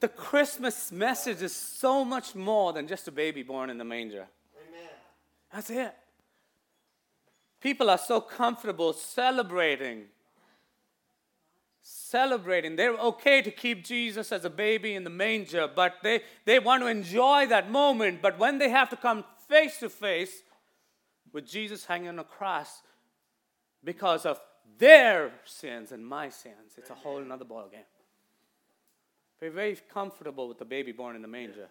the Christmas message is so much more than just a baby born in the manger. Amen. That's it. People are so comfortable celebrating. Celebrating. They're okay to keep Jesus as a baby in the manger, but they, they want to enjoy that moment. But when they have to come face to face with Jesus hanging on a cross because of their sins and my sins, it's a whole other ballgame. We're very comfortable with the baby born in the manger.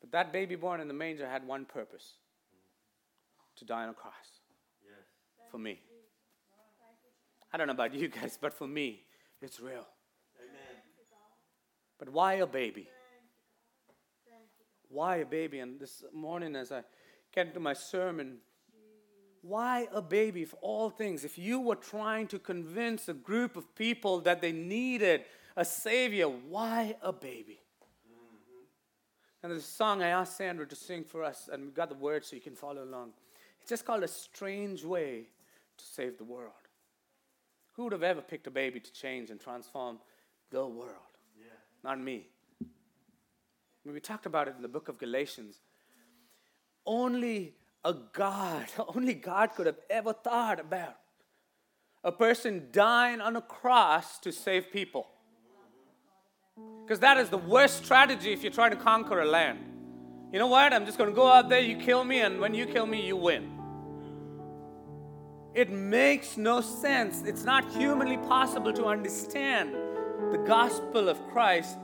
But that baby born in the manger had one purpose to die on a cross for me. I don't know about you guys, but for me, it's real. Amen. But why a baby? Why a baby? And this morning, as I get into my sermon, why a baby of all things? If you were trying to convince a group of people that they needed a savior, why a baby? And there's a song I asked Sandra to sing for us, and we got the words so you can follow along. It's just called A Strange Way to Save the World. Who would have ever picked a baby to change and transform the world? Yeah. Not me. We talked about it in the book of Galatians. Only a God, only God could have ever thought about a person dying on a cross to save people. Because that is the worst strategy if you're trying to conquer a land. You know what? I'm just going to go out there, you kill me, and when you kill me, you win. It makes no sense. It's not humanly possible to understand the gospel of Christ.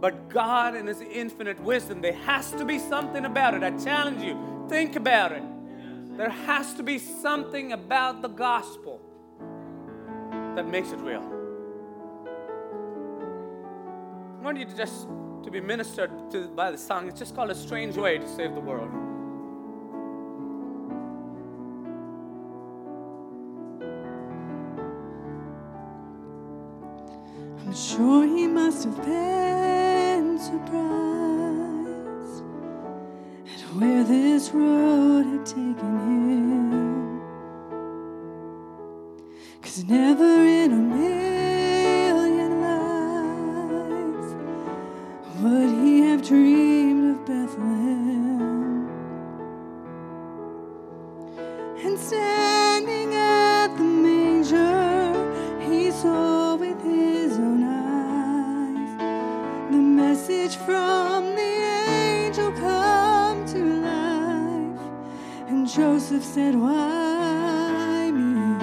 But God, in His infinite wisdom, there has to be something about it. I challenge you, think about it. There has to be something about the gospel that makes it real. Want you to just to be ministered to by the song. It's just called a strange way to save the world. I'm sure he must have been surprised at where this road had taken him. Cause never in a million Joseph said, Why me?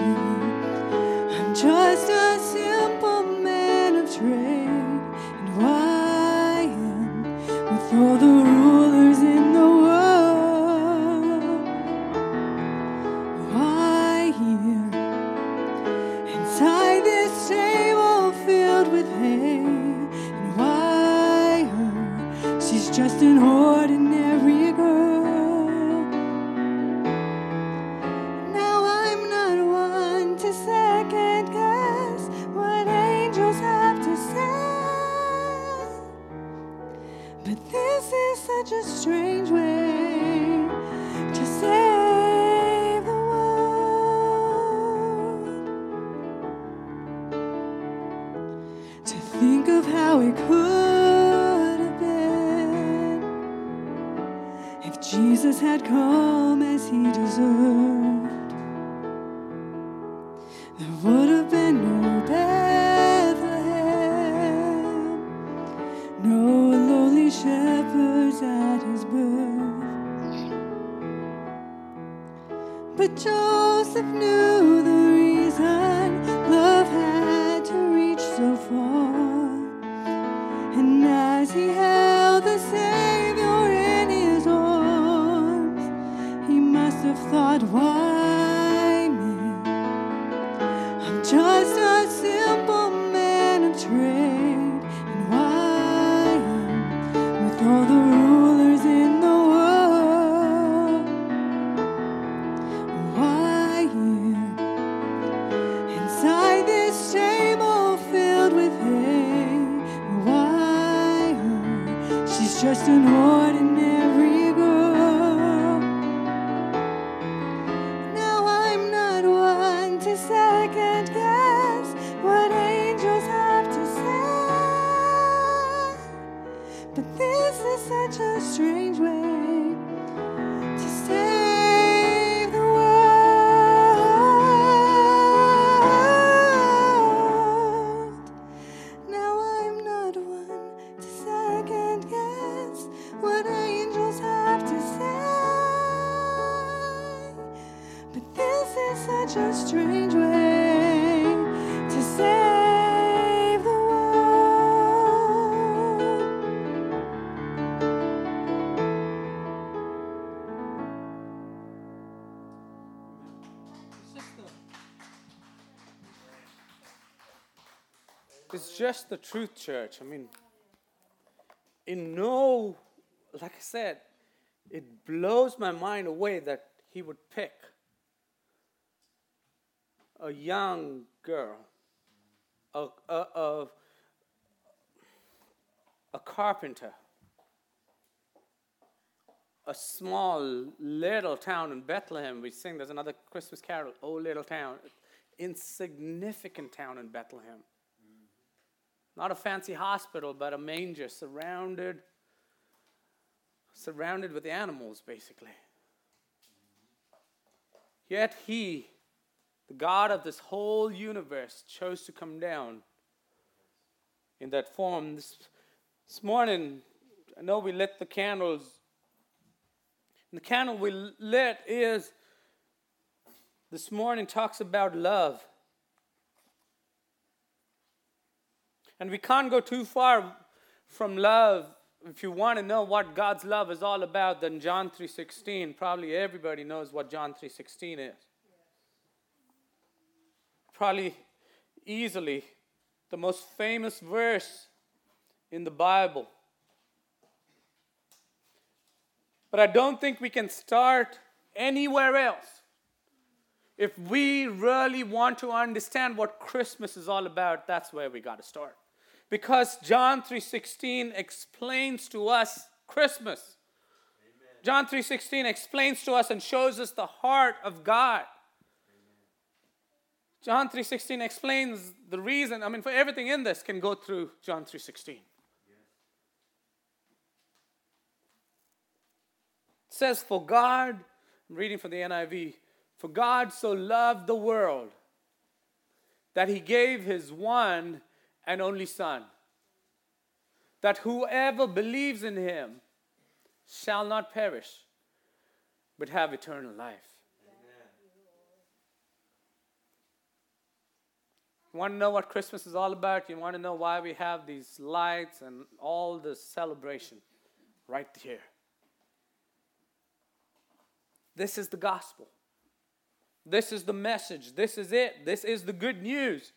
I'm just a just the truth, church. I mean, in no, like I said, it blows my mind away that he would pick a young girl, a, a, a, a carpenter, a small little town in Bethlehem. We sing, there's another Christmas carol, Oh Little Town. Insignificant town in Bethlehem. Not a fancy hospital, but a manger surrounded surrounded with animals, basically. Yet he, the God of this whole universe, chose to come down in that form. This, this morning, I know we lit the candles. And the candle we lit is this morning talks about love. And we can't go too far from love if you want to know what God's love is all about, then John 3:16, probably everybody knows what John 3:16 is. Probably easily the most famous verse in the Bible. But I don't think we can start anywhere else. If we really want to understand what Christmas is all about, that's where we got to start because John 3:16 explains to us Christmas. Amen. John 3:16 explains to us and shows us the heart of God. Amen. John 3:16 explains the reason, I mean for everything in this can go through John 3:16. It says for God, I'm reading from the NIV, for God so loved the world that he gave his one and only Son, that whoever believes in him shall not perish, but have eternal life. You want to know what Christmas is all about? You want to know why we have these lights and all the celebration right here. This is the gospel. This is the message. This is it. This is the good news.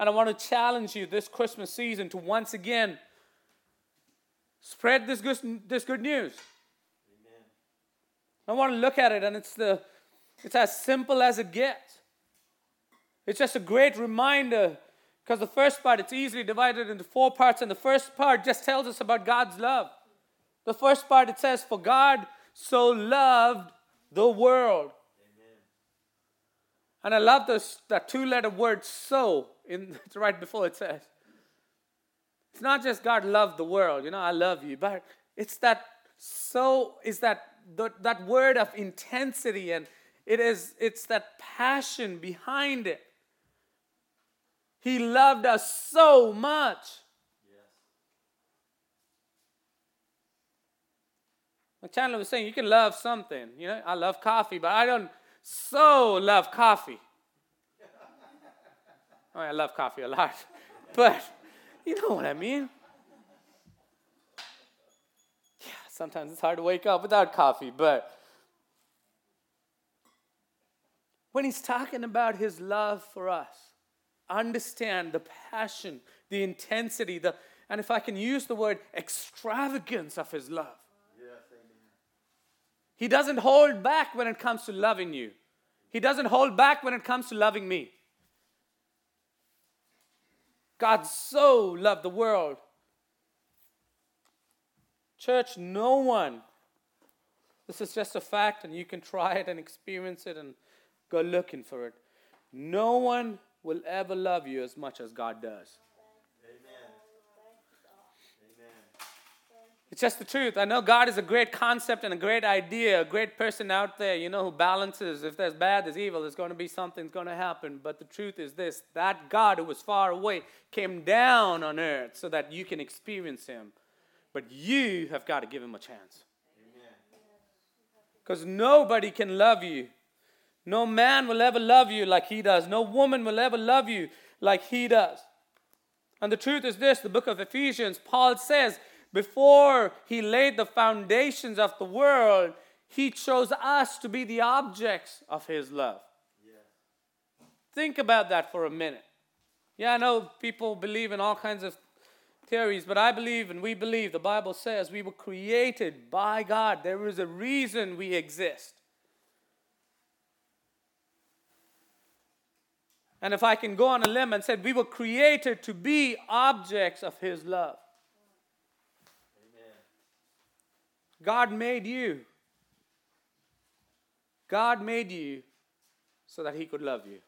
And I want to challenge you this Christmas season to once again spread this good, this good news. Amen. I want to look at it, and it's, the, it's as simple as it gets. It's just a great reminder because the first part, it's easily divided into four parts, and the first part just tells us about God's love. The first part, it says, For God so loved the world. Amen. And I love this, that two letter word so in it's right before it says. It's not just God loved the world, you know, I love you, but it's that so is that that word of intensity and it is it's that passion behind it. He loved us so much. Like Chandler was saying, you can love something. You know, I love coffee, but I don't so love coffee. I, mean, I love coffee a lot, but you know what I mean. Yeah, sometimes it's hard to wake up without coffee, but when he's talking about his love for us, understand the passion, the intensity, the and if I can use the word extravagance of his love. He doesn't hold back when it comes to loving you. He doesn't hold back when it comes to loving me. God so loved the world. Church, no one, this is just a fact, and you can try it and experience it and go looking for it. No one will ever love you as much as God does. It's just the truth. I know God is a great concept and a great idea, a great person out there, you know, who balances. If there's bad, there's evil, there's going to be something's going to happen. But the truth is this that God who was far away came down on earth so that you can experience him. But you have got to give him a chance. Because nobody can love you. No man will ever love you like he does. No woman will ever love you like he does. And the truth is this the book of Ephesians, Paul says, before he laid the foundations of the world, he chose us to be the objects of his love. Yeah. Think about that for a minute. Yeah, I know people believe in all kinds of theories, but I believe and we believe, the Bible says we were created by God. There is a reason we exist. And if I can go on a limb and say, we were created to be objects of His love. Amen. God made you. God made you so that He could love you.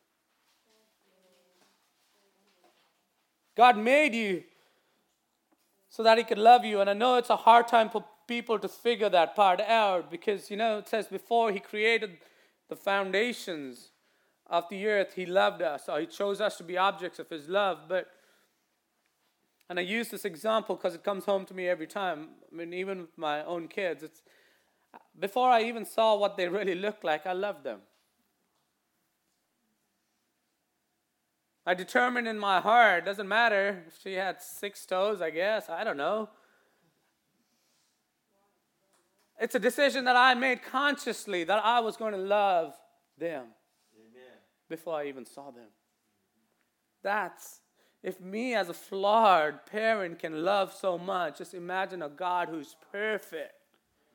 God made you so that He could love you. And I know it's a hard time for people to figure that part out because, you know, it says before He created the foundations of the earth, He loved us, or He chose us to be objects of His love. But, and I use this example because it comes home to me every time. I mean, even with my own kids, it's before I even saw what they really looked like, I loved them. I determined in my heart, doesn't matter if she had six toes, I guess, I don't know. It's a decision that I made consciously that I was going to love them before I even saw them. That's if me as a flawed parent can love so much, just imagine a God who's perfect.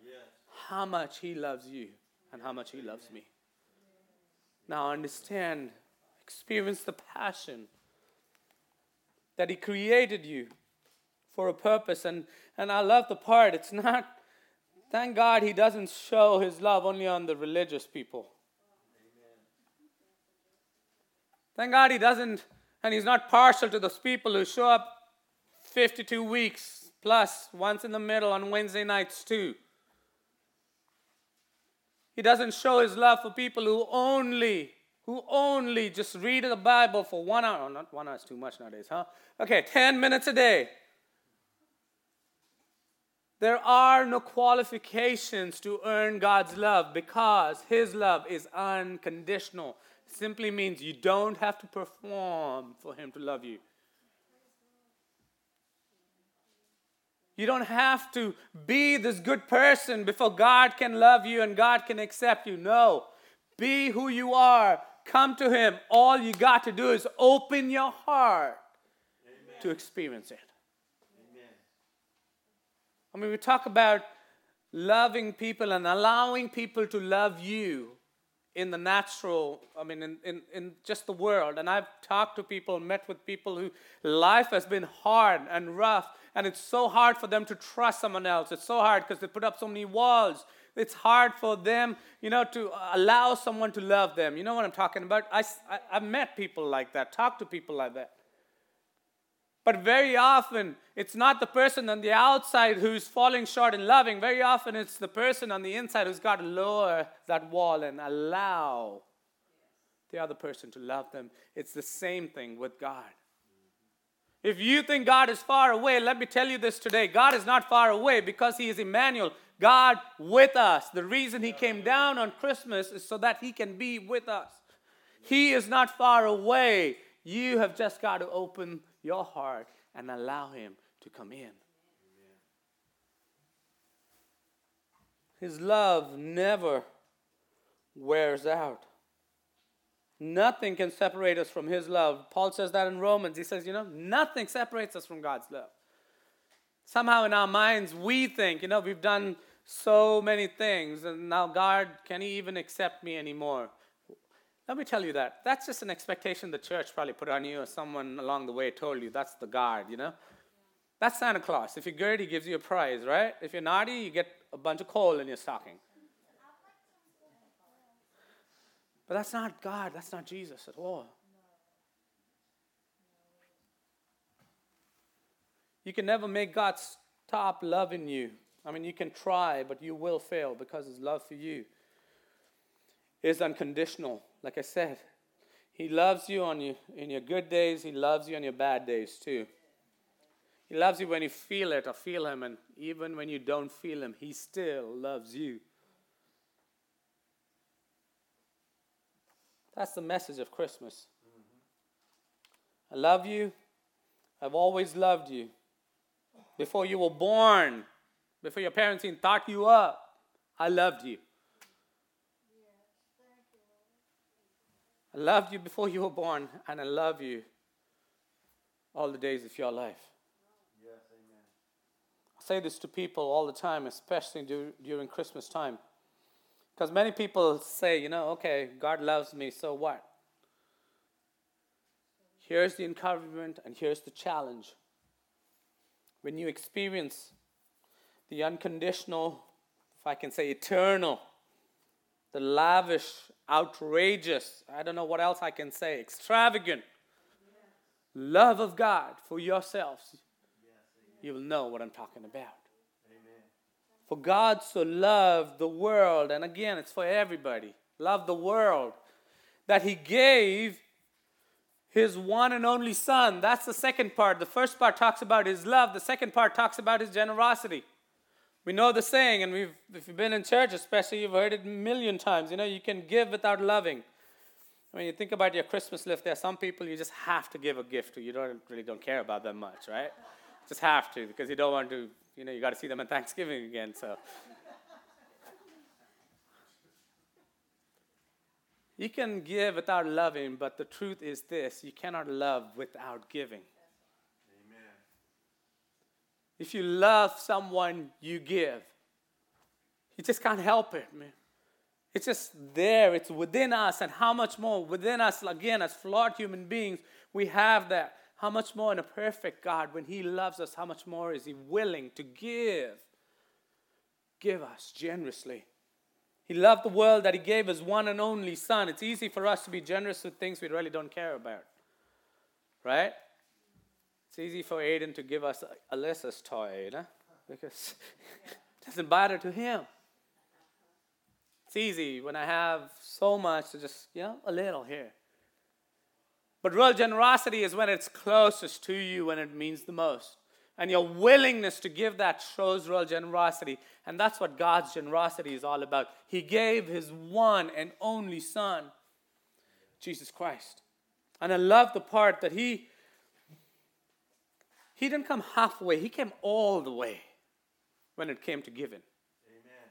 Yes. How much He loves you and how much He loves me. Now understand, experience the passion that He created you for a purpose. And, and I love the part, it's not, thank God He doesn't show His love only on the religious people. Thank God he doesn't, and he's not partial to those people who show up 52 weeks plus once in the middle on Wednesday nights too. He doesn't show his love for people who only, who only just read the Bible for one hour. Oh, not one hour is too much nowadays, huh? Okay, 10 minutes a day. There are no qualifications to earn God's love because His love is unconditional simply means you don't have to perform for Him to love you. You don't have to be this good person before God can love you and God can accept you. No. Be who you are. Come to Him. All you got to do is open your heart Amen. to experience it. Amen. I mean, we talk about loving people and allowing people to love you in the natural, I mean, in, in, in just the world. And I've talked to people, met with people who life has been hard and rough, and it's so hard for them to trust someone else. It's so hard because they put up so many walls. It's hard for them, you know, to uh, allow someone to love them. You know what I'm talking about? I, I, I've met people like that, talked to people like that. But very often, it's not the person on the outside who's falling short in loving. Very often, it's the person on the inside who's got to lower that wall and allow the other person to love them. It's the same thing with God. If you think God is far away, let me tell you this today God is not far away because He is Emmanuel, God with us. The reason He came down on Christmas is so that He can be with us. He is not far away. You have just got to open your heart and allow Him to come in. His love never wears out. Nothing can separate us from His love. Paul says that in Romans. He says, you know, nothing separates us from God's love. Somehow in our minds, we think, you know, we've done so many things, and now God, can He even accept me anymore? Let me tell you that. That's just an expectation the church probably put on you or someone along the way told you. That's the guard, you know? That's Santa Claus. If you're good, he gives you a prize, right? If you're naughty, you get a bunch of coal in your stocking. But that's not God. That's not Jesus at all. You can never make God stop loving you. I mean, you can try, but you will fail because his love for you is unconditional. Like I said, He loves you on your, in your good days, He loves you on your bad days too. He loves you when you feel it or feel Him, and even when you don't feel Him, He still loves you. That's the message of Christmas. Mm-hmm. I love you. I've always loved you. Before you were born, before your parents even thought you up, I loved you. I loved you before you were born, and I love you all the days of your life. Yes, amen. I say this to people all the time, especially dur- during Christmas time. Because many people say, you know, okay, God loves me, so what? Here's the encouragement and here's the challenge. When you experience the unconditional, if I can say eternal, the lavish, outrageous, I don't know what else I can say, extravagant love of God for yourselves, you will know what I'm talking about. For God so loved the world, and again, it's for everybody, loved the world, that He gave His one and only Son. That's the second part. The first part talks about His love, the second part talks about His generosity. We know the saying, and we've, if you've been in church, especially, you've heard it a million times. You know, you can give without loving. When you think about your Christmas list, there are some people you just have to give a gift to. You don't really don't care about them much, right? Just have to because you don't want to. You know, you got to see them at Thanksgiving again. So you can give without loving, but the truth is this: you cannot love without giving. If you love someone, you give. You just can't help it, man. It's just there, it's within us, and how much more within us, again, as flawed human beings, we have that. How much more in a perfect God, when He loves us, how much more is He willing to give? Give us generously. He loved the world that He gave His one and only Son. It's easy for us to be generous with things we really don't care about, right? It's easy for Aiden to give us a Alyssa's toy, you know, because it doesn't matter to him. It's easy when I have so much to just, you know, a little here. But real generosity is when it's closest to you, when it means the most. And your willingness to give that shows real generosity. And that's what God's generosity is all about. He gave His one and only Son, Jesus Christ. And I love the part that He He didn't come halfway, He came all the way when it came to giving. Amen.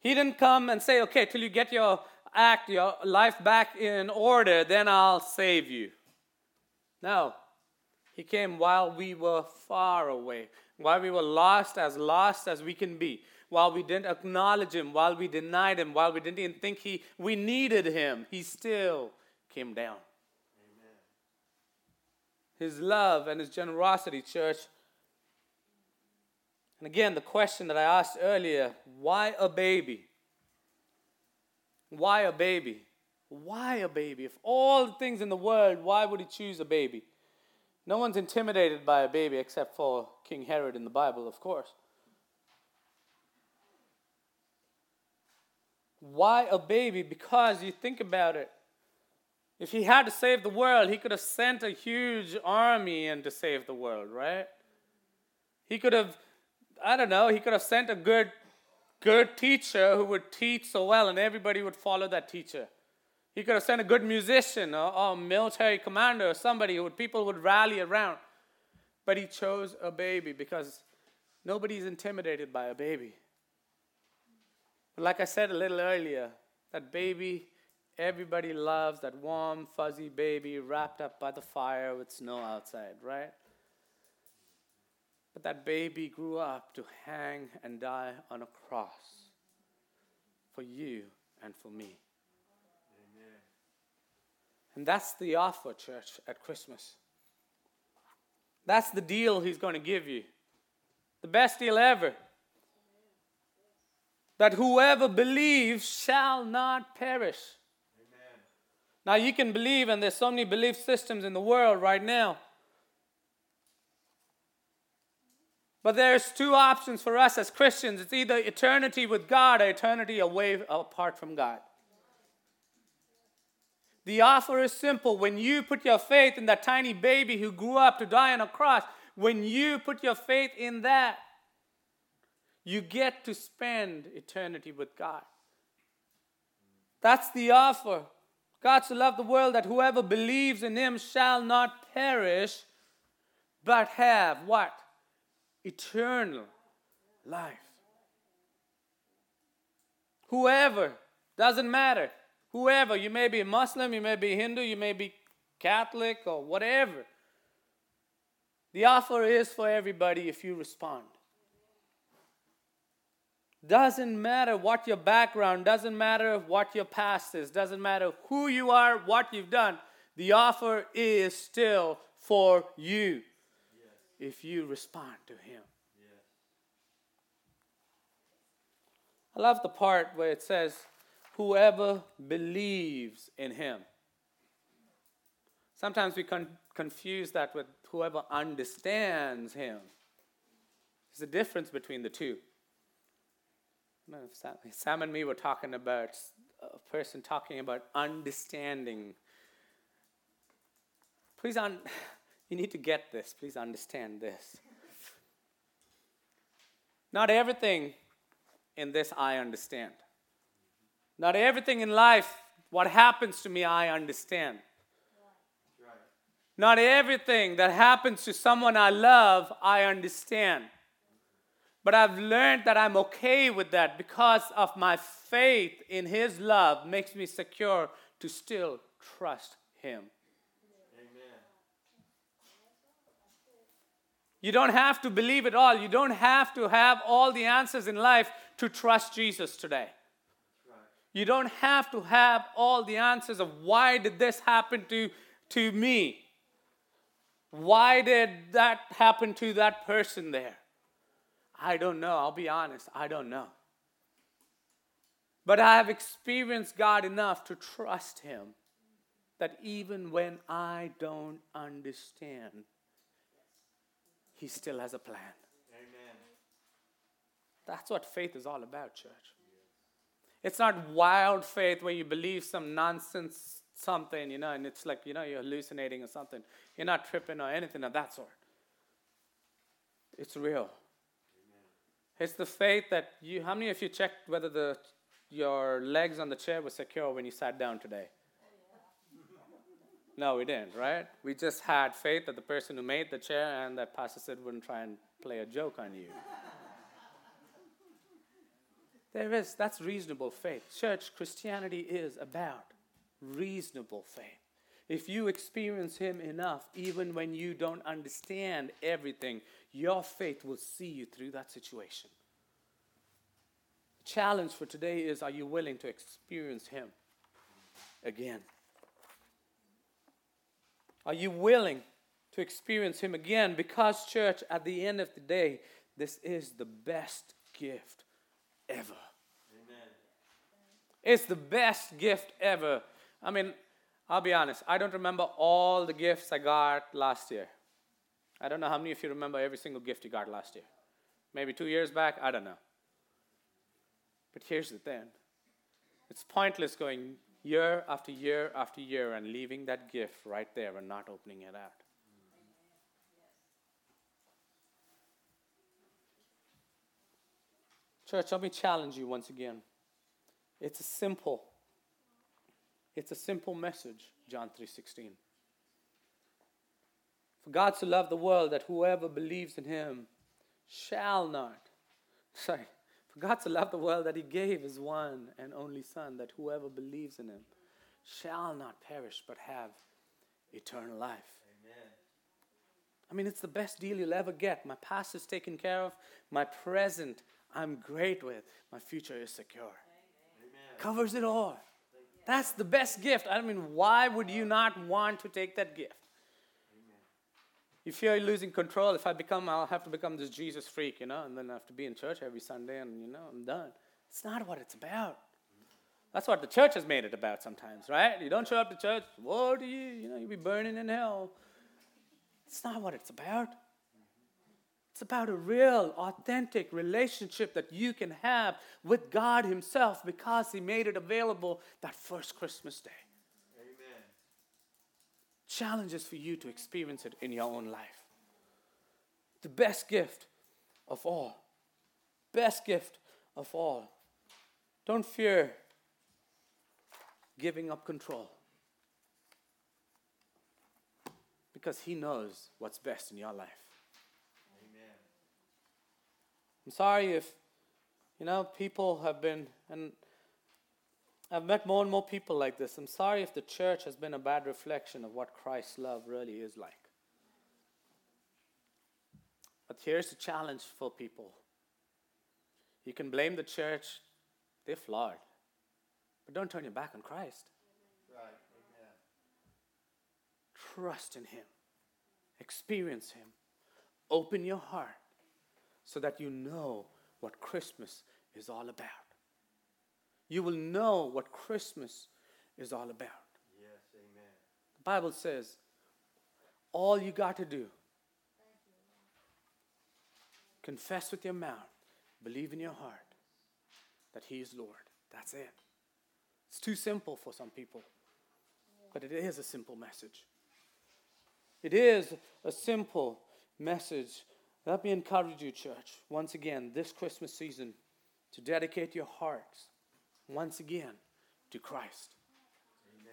He didn't come and say, okay, till you get your act, your life back in order, then I'll save you. No. He came while we were far away, while we were lost, as lost as we can be, while we didn't acknowledge Him, while we denied Him, while we didn't even think he, we needed Him. He still came down. His love and His generosity, church. And again, the question that I asked earlier why a baby? Why a baby? Why a baby? If all the things in the world, why would he choose a baby? No one's intimidated by a baby except for King Herod in the Bible, of course. Why a baby? Because you think about it. If he had to save the world, he could have sent a huge army in to save the world, right? He could have, I don't know, he could have sent a good good teacher who would teach so well and everybody would follow that teacher. He could have sent a good musician or, or military commander or somebody who would, people would rally around. But he chose a baby because nobody's intimidated by a baby. But like I said a little earlier, that baby everybody loves, that warm, fuzzy baby wrapped up by the fire with snow outside, right? But that baby grew up to hang and die on a cross for you and for me. Amen. And that's the offer, church, at Christmas. That's the deal he's going to give you. The best deal ever. That whoever believes shall not perish. Now, you can believe, and there's so many belief systems in the world right now. But there's two options for us as Christians it's either eternity with God or eternity away apart from God. The offer is simple. When you put your faith in that tiny baby who grew up to die on a cross, when you put your faith in that, you get to spend eternity with God. That's the offer. God so loved the world that whoever believes in him shall not perish, but have what? Eternal life. Whoever, doesn't matter. Whoever, you may be Muslim, you may be Hindu, you may be Catholic or whatever. The offer is for everybody if you respond. Doesn't matter what your background, doesn't matter what your past is, doesn't matter who you are, what you've done. The offer is still for you if you respond to Him. I love the part where it says, whoever believes in Him. Sometimes we con- confuse that with whoever understands Him. There's a difference between the two. Sam, Sam and me were talking about a person talking about understanding. Please, un- you need to get this. Please understand this. Not everything in this I understand. Not everything in life, what happens to me, I understand. Not everything that happens to someone I love, I understand. But I've learned that I'm okay with that because of my faith in His love makes me secure to still trust Him. Amen. You don't have to believe it all. You don't have to have all the answers in life to trust Jesus today. You don't have to have all the answers of why did this happen to, to me? Why did that happen to that person there? I don't know. I'll be honest. I don't know. But I have experienced God enough to trust Him that even when I don't understand, He still has a plan. Amen. That's what faith is all about, church. It's not wild faith where you believe some nonsense something, you know, and it's like, you know, you're hallucinating or something. You're not tripping or anything of that sort. It's real. It's the faith that you, how many of you checked whether the, your legs on the chair were secure when you sat down today? No, we didn't, right? We just had faith that the person who made the chair and that Pastor Sid wouldn't try and play a joke on you. There is, that's reasonable faith. Church, Christianity is about reasonable faith. If you experience Him enough, even when you don't understand everything, your faith will see you through that situation. The challenge for today is are you willing to experience Him again? Are you willing to experience Him again? Because, church, at the end of the day, this is the best gift ever. Amen. It's the best gift ever. I mean, I'll be honest, I don't remember all the gifts I got last year. I don't know how many of you remember every single gift you got last year. Maybe two years back, I don't know. But here's the thing it's pointless going year after year after year and leaving that gift right there and not opening it out. Church, let me challenge you once again. It's a simple, it's a simple message, John 3:16. For God so loved the world that whoever believes in him shall not. Sorry. For God so loved the world that he gave his one and only Son, that whoever believes in him shall not perish but have eternal life. Amen. I mean, it's the best deal you'll ever get. My past is taken care of, my present I'm great with, my future is secure. Amen. Covers it all. That's the best gift. I mean, why would you not want to take that gift? If You fear losing control. If I become, I'll have to become this Jesus freak, you know, and then I have to be in church every Sunday and, you know, I'm done. It's not what it's about. That's what the church has made it about sometimes, right? You don't show up to church, what do you, you know, you'll be burning in hell. It's not what it's about. It's about a real, authentic relationship that you can have with God Himself because He made it available that first Christmas day. Amen. Challenges for you to experience it in your own life. The best gift of all. Best gift of all. Don't fear giving up control because He knows what's best in your life. Amen. I'm sorry if, you know, people have been, and I've met more and more people like this. I'm sorry if the church has been a bad reflection of what Christ's love really is like. But here's the challenge for people you can blame the church, they're flawed. But don't turn your back on Christ. Right. Amen. Trust in Him, experience Him, open your heart so that you know what Christmas is all about. You will know what Christmas is all about. Yes. Amen. The Bible says, all you got to do, confess with your mouth, believe in your heart that He is Lord. That's it. It's too simple for some people, but it is a simple message. It is a simple message. Let me encourage you, church, once again, this Christmas season, to dedicate your hearts once again to Christ.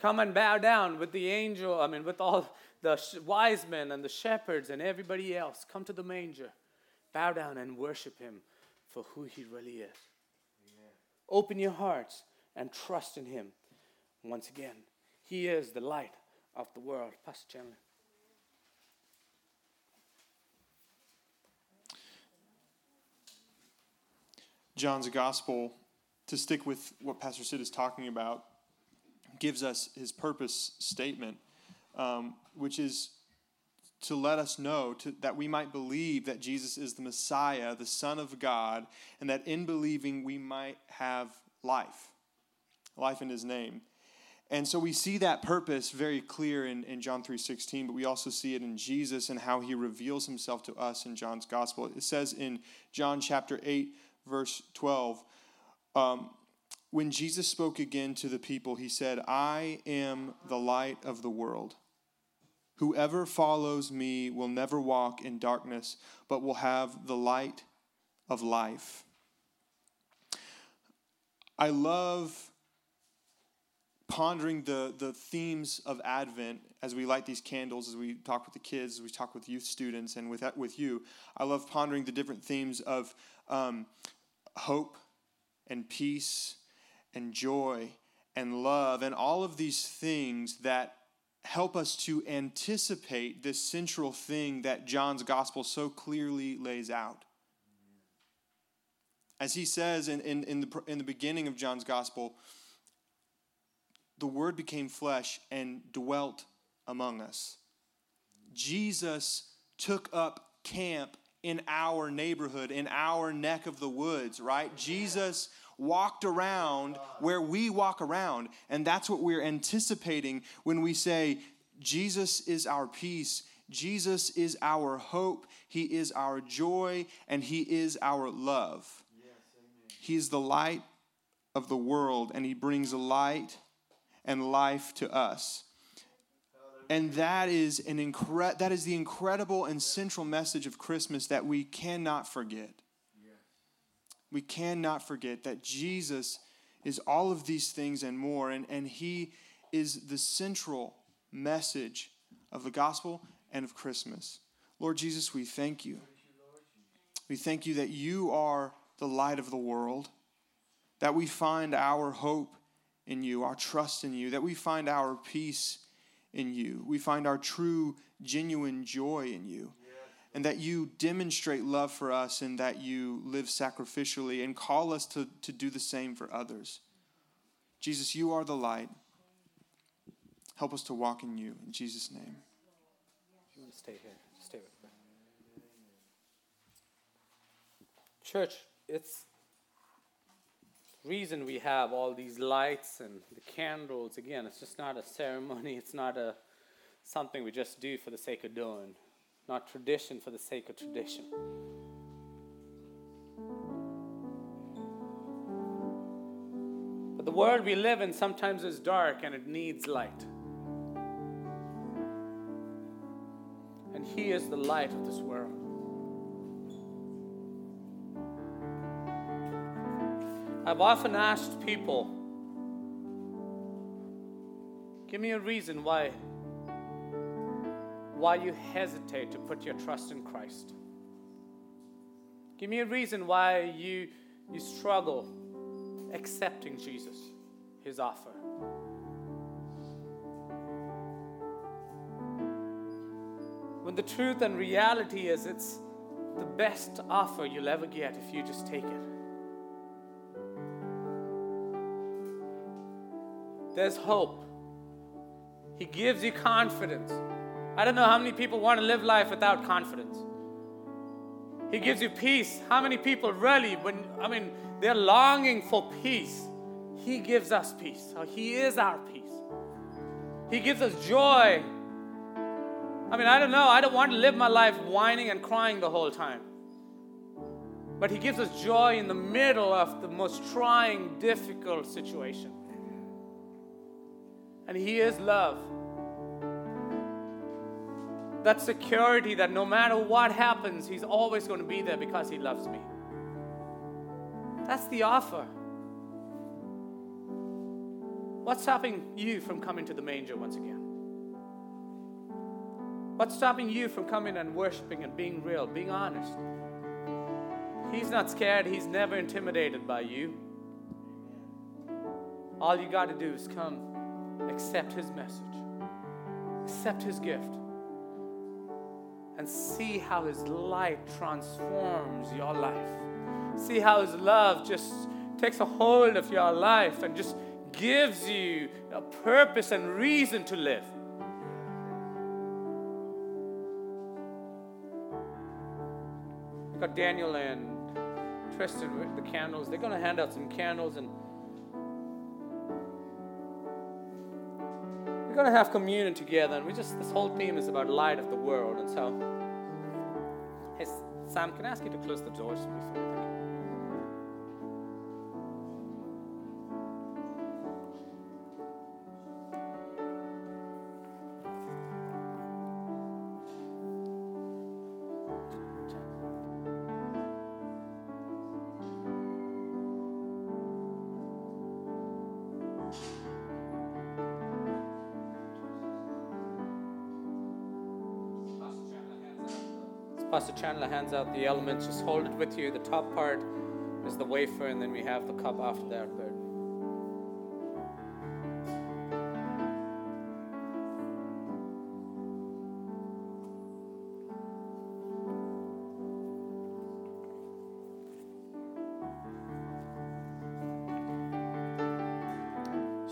Come and bow down with the angel, I mean, with all the wise men and the shepherds and everybody else. Come to the manger, bow down and worship him for who he really is. Open your hearts and trust in him once again. He is the light of the world. Pastor Chandler. John's gospel, to stick with what Pastor Sid is talking about, gives us his purpose statement, um, which is to let us know to, that we might believe that Jesus is the Messiah, the Son of God, and that in believing we might have life, life in his name. And so we see that purpose very clear in, in John 3.16, but we also see it in Jesus and how he reveals himself to us in John's gospel. It says in John chapter 8, verse 12, um, when Jesus spoke again to the people, he said, I am the light of the world. Whoever follows me will never walk in darkness, but will have the light of life. I love pondering the, the themes of Advent as we light these candles, as we talk with the kids, as we talk with youth students, and with, with you. I love pondering the different themes of um, hope and peace and joy and love and all of these things that help us to anticipate this central thing that John's gospel so clearly lays out. As he says in, in, in, the, in the beginning of John's gospel, the Word became flesh and dwelt among us. Jesus took up camp in our neighborhood, in our neck of the woods, right? Jesus walked around where we walk around. And that's what we're anticipating when we say, Jesus is our peace. Jesus is our hope. He is our joy. And He is our love. He is the light of the world, and He brings light and life to us. And that is an incre- that is the incredible and central message of Christmas that we cannot forget. We cannot forget that Jesus is all of these things and more, and, and He is the central message of the gospel and of Christmas. Lord Jesus, we thank you. We thank you that you are the light of the world, that we find our hope in you, our trust in you, that we find our peace in you. We find our true, genuine joy in you. And that you demonstrate love for us and that you live sacrificially and call us to, to do the same for others. Jesus, you are the light. Help us to walk in you. In Jesus' name. You want to stay here? Stay with me. Church, it's reason we have all these lights and the candles. Again, it's just not a ceremony. It's not a something we just do for the sake of doing. Not tradition for the sake of tradition. But the world we live in sometimes is dark and it needs light. And He is the light of this world. I've often asked people, give me a reason why why you hesitate to put your trust in Christ. Give me a reason why you you struggle accepting Jesus. his offer. When the truth and reality is it's the best offer you'll ever get if you just take it. There's hope. He gives you confidence. I don't know how many people want to live life without confidence. He gives you peace. How many people really, when, I mean, they're longing for peace? He gives us peace. He is our peace. He gives us joy. I mean, I don't know. I don't want to live my life whining and crying the whole time. But He gives us joy in the middle of the most trying, difficult situation. And He is love. That security that no matter what happens, He's always going to be there because He loves me. That's the offer. What's stopping you from coming to the manger once again? What's stopping you from coming and worshiping and being real, being honest? He's not scared, he's never intimidated by you. All you got to do is come, accept his message, accept his gift, and see how his light transforms your life. See how his love just takes a hold of your life and just gives you a purpose and reason to live. Got Daniel and Tristan with the candles. They're going to hand out some candles and we're going to have communion together. And we just, this whole theme is about light of the world. And so, hey, Sam, can I ask you to close the doors before? Chandler hands out the elements. Just hold it with you. The top part is the wafer, and then we have the cup after that. But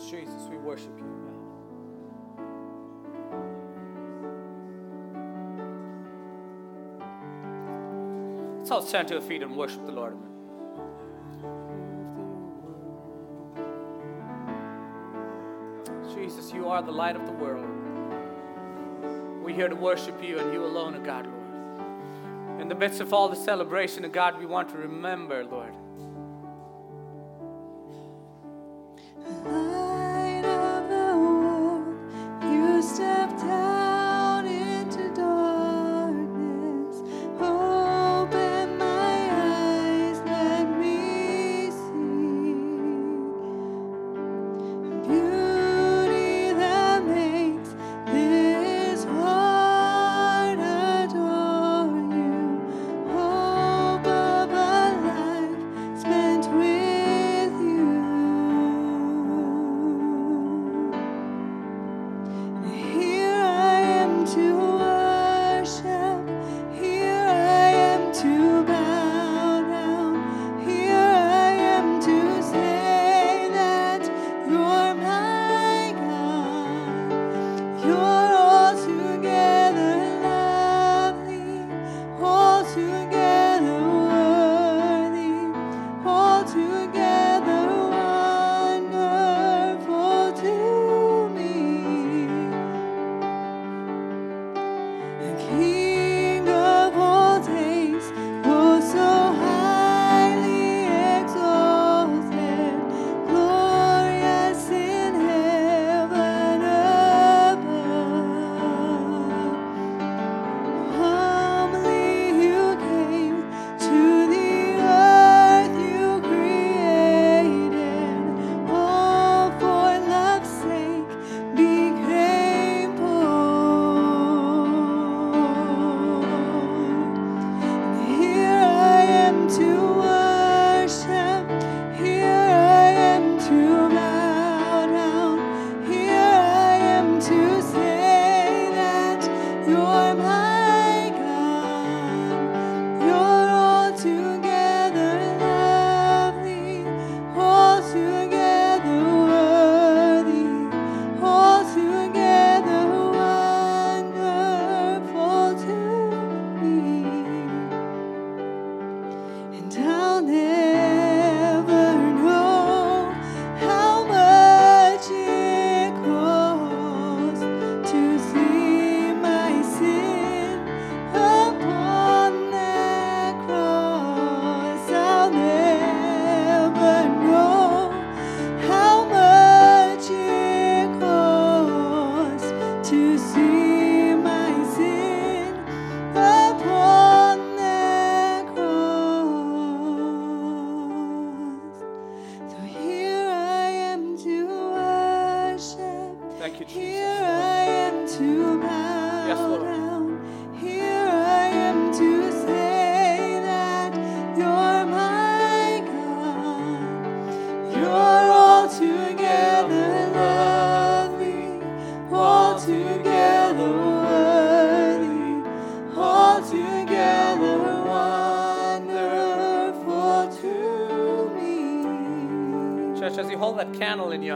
Jesus, we worship you, Let's all stand to our feet and worship the Lord. Jesus, you are the light of the world. We're here to worship you and you alone, O God, Lord. In the midst of all the celebration of God, we want to remember, Lord,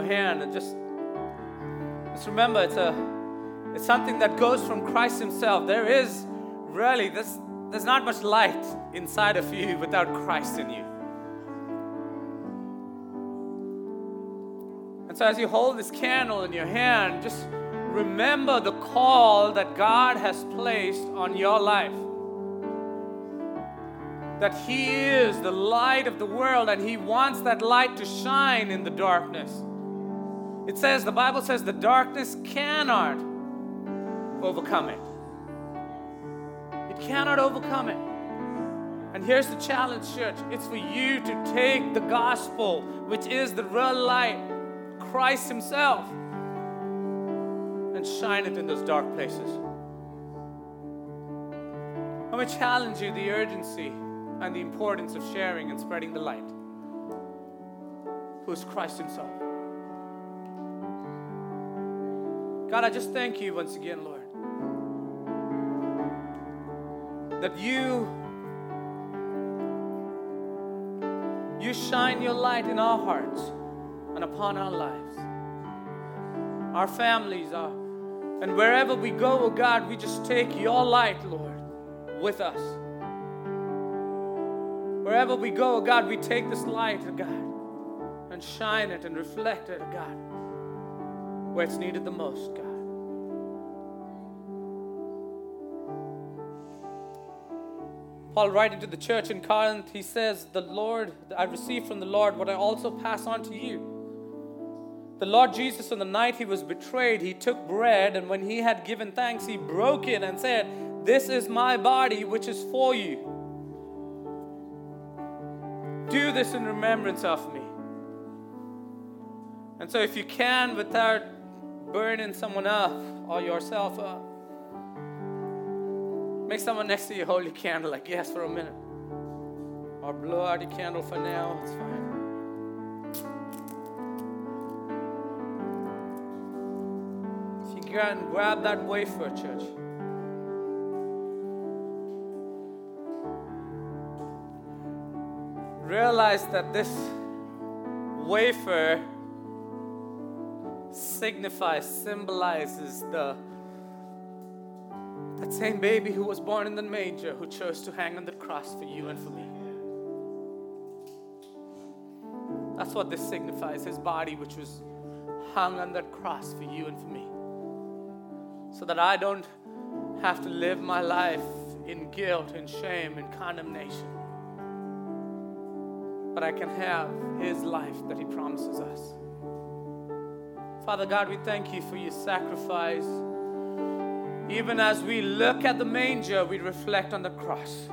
hand and just, just remember it's a it's something that goes from Christ Himself. There is really this there's not much light inside of you without Christ in you. And so as you hold this candle in your hand, just remember the call that God has placed on your life. That He is the light of the world and He wants that light to shine in the darkness. It says, the Bible says, the darkness cannot overcome it. It cannot overcome it. And here's the challenge, church it's for you to take the gospel, which is the real light, Christ Himself, and shine it in those dark places. I'm going to challenge you the urgency and the importance of sharing and spreading the light, who is Christ Himself. God, I just thank you once again, Lord, that you you shine your light in our hearts and upon our lives, our families, our and wherever we go, oh God, we just take your light, Lord, with us. Wherever we go, oh God, we take this light, oh God, and shine it and reflect it, oh God, where it's needed the most, God. Paul, writing to the church in Corinth, he says, The Lord, I received from the Lord what I also pass on to you. The Lord Jesus, on the night he was betrayed, he took bread, and when he had given thanks, he broke it and said, This is my body, which is for you. Do this in remembrance of me. And so, if you can, without burning someone up or yourself up, make someone next to you hold your candle, like, yes, for a minute. Or blow out your candle for now, it's fine. If you can, grab that wafer, church. Realize that this wafer signifies, symbolizes the that same baby who was born in the manger who chose to hang on the cross for you and for me. That's what this signifies his body, which was hung on that cross for you and for me. So that I don't have to live my life in guilt and shame and condemnation. But I can have his life that he promises us. Father God, we thank you for your sacrifice. Even as we look at the manger, we reflect on the cross.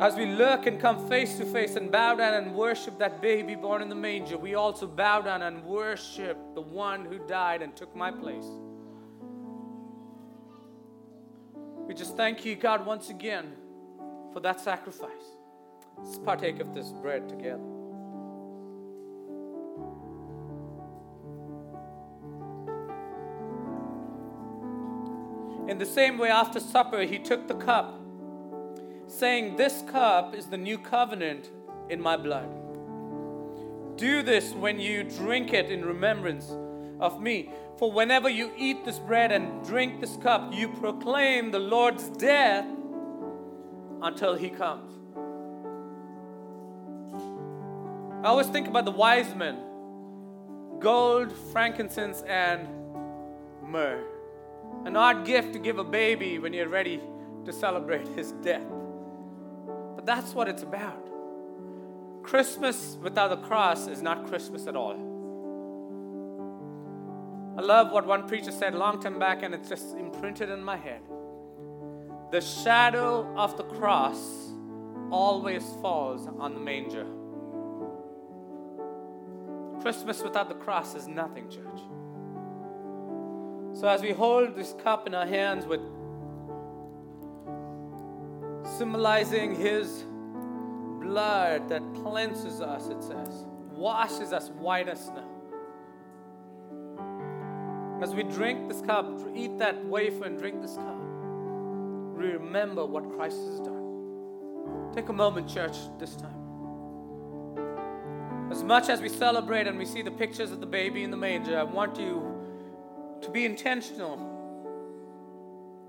As we look and come face to face and bow down and worship that baby born in the manger, we also bow down and worship the one who died and took my place. We just thank you, God, once again for that sacrifice. Let's partake of this bread together. In the same way, after supper, he took the cup, saying, This cup is the new covenant in my blood. Do this when you drink it in remembrance of me. For whenever you eat this bread and drink this cup, you proclaim the Lord's death until he comes. I always think about the wise men gold, frankincense, and myrrh. An odd gift to give a baby when you're ready to celebrate his death. But that's what it's about. Christmas without the cross is not Christmas at all. I love what one preacher said long time back, and it's just imprinted in my head. The shadow of the cross always falls on the manger. Christmas without the cross is nothing, church. So as we hold this cup in our hands with symbolizing his blood that cleanses us, it says, washes us white as snow. As we drink this cup, eat that wafer and drink this cup, we remember what Christ has done. Take a moment, church, this time. As much as we celebrate and we see the pictures of the baby in the manger, I want you be intentional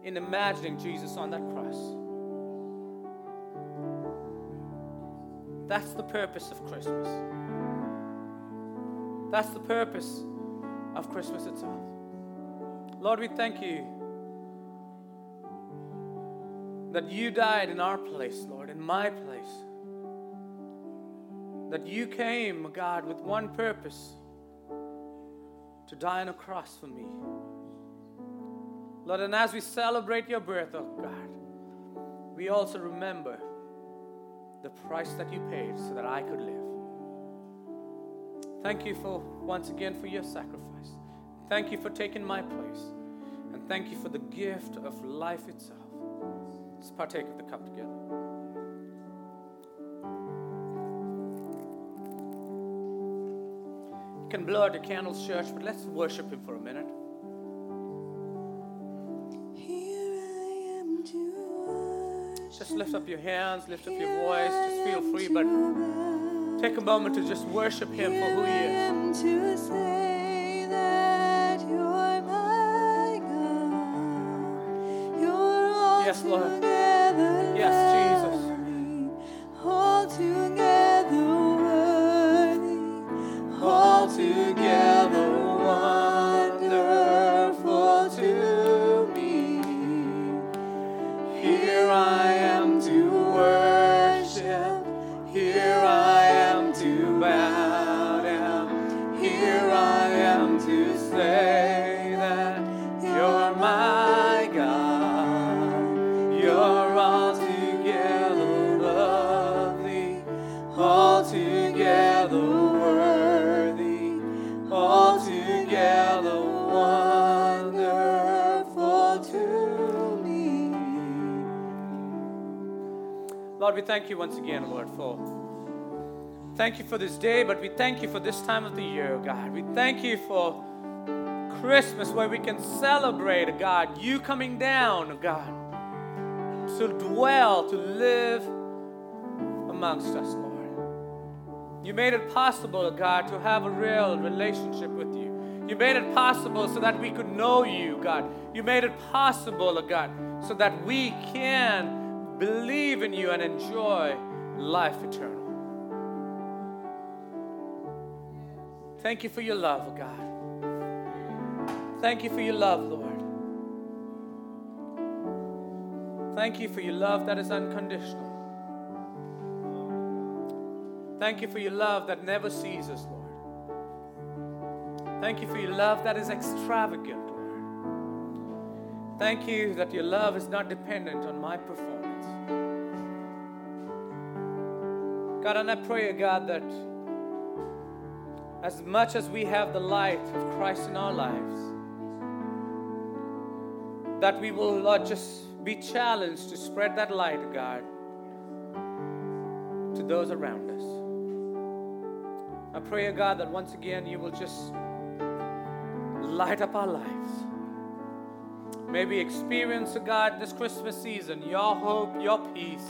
in imagining Jesus on that cross. That's the purpose of Christmas. That's the purpose of Christmas itself. Lord, we thank you that you died in our place, Lord, in my place. That you came, God, with one purpose to die on a cross for me. Lord, and as we celebrate your birth, oh God, we also remember the price that you paid so that I could live. Thank you for once again for your sacrifice. Thank you for taking my place. And thank you for the gift of life itself. Let's partake of the cup together. You can blow out the candles, church, but let's worship Him for a minute. Just lift up your hands, lift up your voice, just feel free, but take a moment to just worship Him for who He is. am to say that you're my God. You're Yes, Lord. Yes, thank you once again, Lord, for thank you for this day, but we thank you for this time of the year, oh God. We thank you for Christmas where we can celebrate, God, you coming down, oh God, to dwell, to live amongst us, Lord. You made it possible, oh God, to have a real relationship with you. You made it possible so that we could know you, God. You made it possible, God, so that we can believe in you and enjoy life eternal. Thank you for your love, oh God. Thank you for your love, Lord. Thank you for your love that is unconditional. Thank you for your love that never ceases, Lord. Thank you for your love that is extravagant, Lord. Thank you that your love is not dependent on my performance. God, and I pray, God, that as much as we have the light of Christ in our lives, that we will, Lord, just be challenged to spread that light, God, to those around us. I pray, God, that once again you will just light up our lives. May we experience, God, this Christmas season your hope, your peace,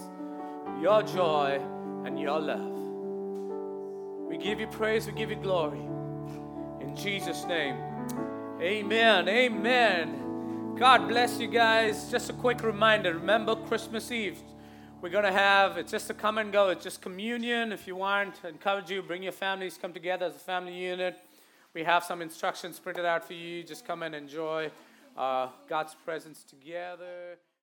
your joy, and your love. We give you praise, we give you glory. In Jesus' name, amen. Amen. God bless you guys. Just a quick reminder remember Christmas Eve. We're going to have, it's just a come and go, it's just communion. If you want, I encourage you, bring your families, come together as a family unit. We have some instructions printed out for you. Just come and enjoy uh, God's presence together.